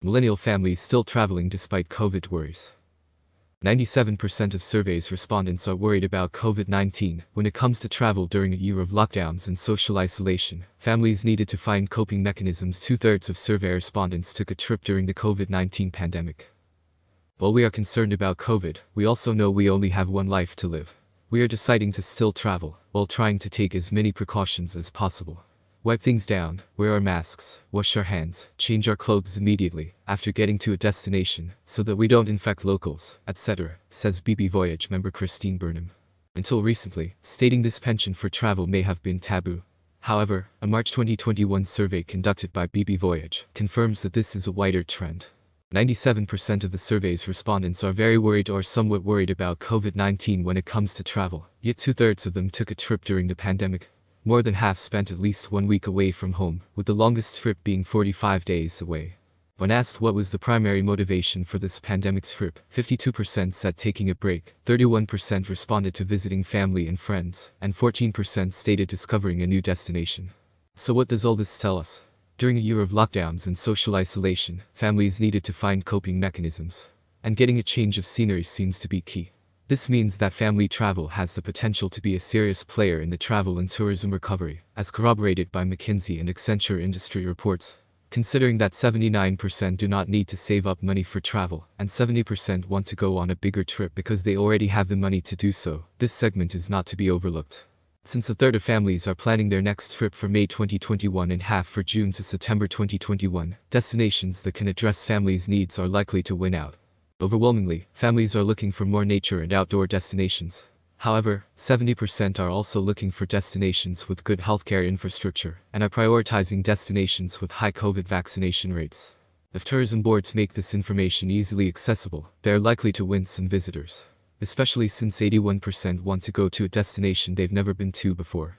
Millennial families still traveling despite COVID worries. 97% of surveys respondents are worried about COVID-19 when it comes to travel during a year of lockdowns and social isolation. Families needed to find coping mechanisms. Two-thirds of survey respondents took a trip during the COVID-19 pandemic. While we are concerned about COVID, we also know we only have one life to live. We are deciding to still travel, while trying to take as many precautions as possible. Wipe things down, wear our masks, wash our hands, change our clothes immediately after getting to a destination so that we don't infect locals, etc., says Bébé Voyage member Christine Burnham. Until recently, stating this penchant for travel may have been taboo. However, a March 2021 survey conducted by Bébé Voyage confirms that this is a wider trend. 97% of the survey's respondents are very worried or somewhat worried about COVID-19 when it comes to travel, yet two-thirds of them took a trip during the pandemic, more than half spent at least one week away from home, with the longest trip being 45 days away. When asked what was the primary motivation for this pandemic trip, 52% said taking a break, 31% responded to visiting family and friends, and 14% stated discovering a new destination. So what does all this tell us? During a year of lockdowns and social isolation, families needed to find coping mechanisms. And getting a change of scenery seems to be key. This means that family travel has the potential to be a serious player in the travel and tourism recovery, as corroborated by McKinsey and Accenture industry reports. Considering that 79% do not need to save up money for travel, and 70% want to go on a bigger trip because they already have the money to do so, this segment is not to be overlooked. Since a third of families are planning their next trip for May 2021 and half for June to September 2021, destinations that can address families' needs are likely to win out. Overwhelmingly, families are looking for more nature and outdoor destinations. However, 70% are also looking for destinations with good healthcare infrastructure and are prioritizing destinations with high COVID vaccination rates. If tourism boards make this information easily accessible, they are likely to win some visitors. Especially since 81% want to go to a destination they've never been to before.